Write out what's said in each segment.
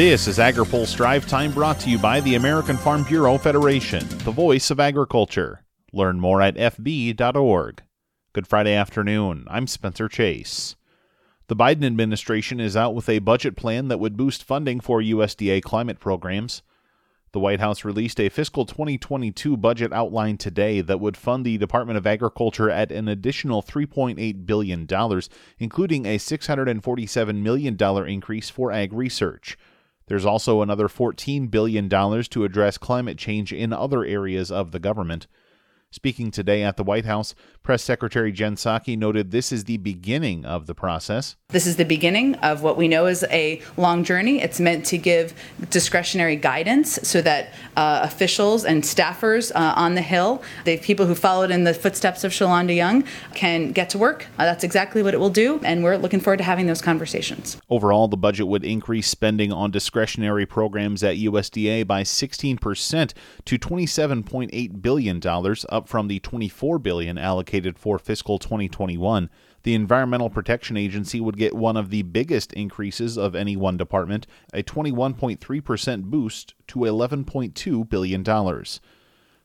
This is AgriPulse Drive Time brought to you by the American Farm Bureau Federation, the voice of agriculture. Learn more at fb.org. Good Friday afternoon. I'm Spencer Chase. The Biden administration is out with a budget plan that would boost funding for USDA climate programs. The White House released a fiscal 2022 budget outline today that would fund the Department of Agriculture at an additional $3.8 billion, including a $647 million increase for ag research. There's also another $14 billion to address climate change in other areas of the government. Speaking today at the White House, Press Secretary Jen Psaki noted this is the beginning of the process. This is the beginning of what we know is a long journey. It's meant to give discretionary guidance so that uh, officials and staffers uh, on the Hill, the people who followed in the footsteps of Shalanda Young, can get to work. Uh, that's exactly what it will do, and we're looking forward to having those conversations. Overall, the budget would increase spending on discretionary programs at USDA by 16% to $27.8 billion, up from the 24 billion allocated for fiscal 2021 the Environmental Protection Agency would get one of the biggest increases of any one department, a 21.3% boost to $11.2 billion.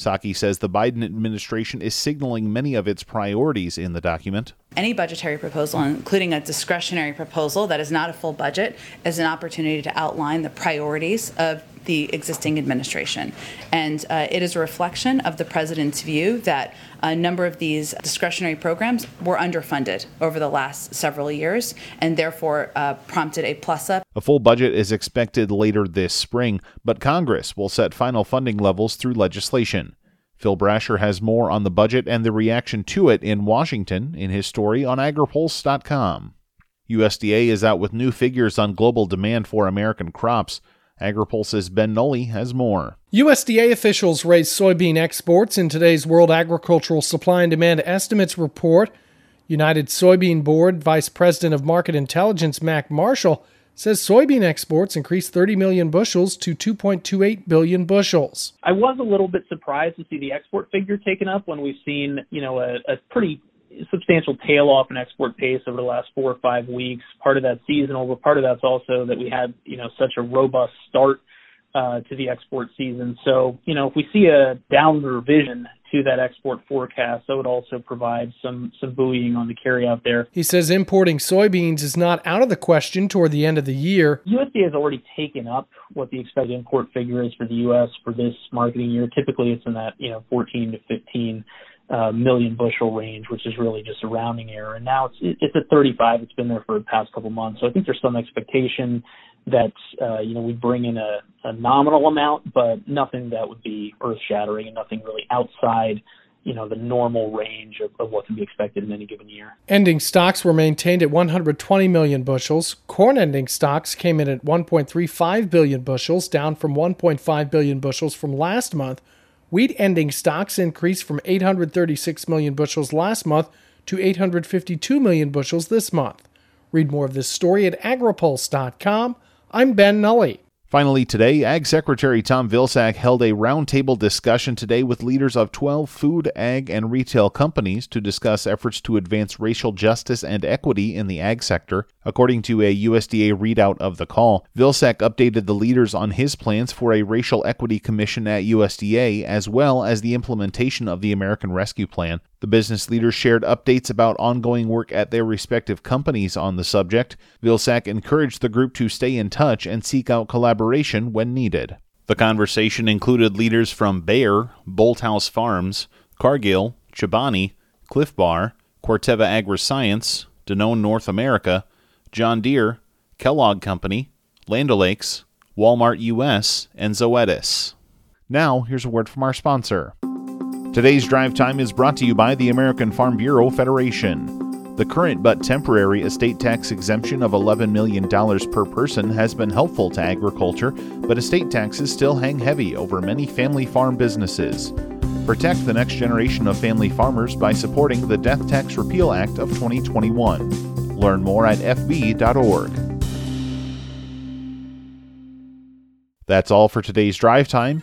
Psaki says the Biden administration is signaling many of its priorities in the document. Any budgetary proposal, including a discretionary proposal that is not a full budget, is an opportunity to outline the priorities of the existing administration. And uh, it is a reflection of the president's view that a number of these discretionary programs were underfunded over the last several years and therefore uh, prompted a plus up. A full budget is expected later this spring, but Congress will set final funding levels through legislation. Phil Brasher has more on the budget and the reaction to it in Washington in his story on agripulse.com. USDA is out with new figures on global demand for American crops. AgriPulse's Ben Nuelle has more. USDA officials raised soybean exports in today's World Agricultural Supply and Demand Estimates report. United Soybean Board Vice President of Market Intelligence Mac Marshall says soybean exports increased 30 million bushels to 2.28 billion bushels. I was a little bit surprised to see the export figure taken up when we've seen, you know, a, a pretty substantial tail off in export pace over the last four or five weeks. Part of that seasonal, but part of that's also that we had, you know, such a robust start uh, to the export season. So, you know, if we see a downward revision to that export forecast, that would also provide some some buoying on the carryout there. He says importing soybeans is not out of the question toward the end of the year. USDA has already taken up what the expected import figure is for the U.S. for this marketing year. Typically, it's in that you know 14 to 15 uh, million bushel range, which is really just a rounding error. And now it's it's at 35. It's been there for the past couple months. So I think there's some expectation that uh, you know we bring in a, a nominal amount, but nothing that would be earth shattering and nothing really outside you know the normal range of, of, what can be expected in any given year. Ending stocks were maintained at 120 million bushels. Corn ending stocks came in at 1.35 billion bushels, down from 1.5 billion bushels from last month Wheat ending stocks increased from 836 million bushels last month to 852 million bushels this month. Read more of this story at agripulse.com. I'm Ben Nuelle. Finally, today, Ag Secretary Tom Vilsack held a roundtable discussion today with leaders of 12 food, ag, and retail companies to discuss efforts to advance racial justice and equity in the ag sector. According to a USDA readout of the call, Vilsack updated the leaders on his plans for a racial equity commission at USDA as well as the implementation of the American Rescue Plan. The business leaders shared updates about ongoing work at their respective companies on the subject. Vilsack encouraged the group to stay in touch and seek out collaboration when needed. The conversation included leaders from Bayer, Bolthouse Farms, Cargill, Chobani, Clif Bar, Corteva AgriScience, Danone North America, John Deere, Kellogg Company, Land O'Lakes, Walmart US, and Zoetis. Now, here's a word from our sponsor. Today's drive time is brought to you by the American Farm Bureau Federation. The current but temporary estate tax exemption of $11 million per person has been helpful to agriculture, but estate taxes still hang heavy over many family farm businesses. Protect the next generation of family farmers by supporting the Death Tax Repeal Act of 2021. Learn more at fb.org. That's all for today's drive time.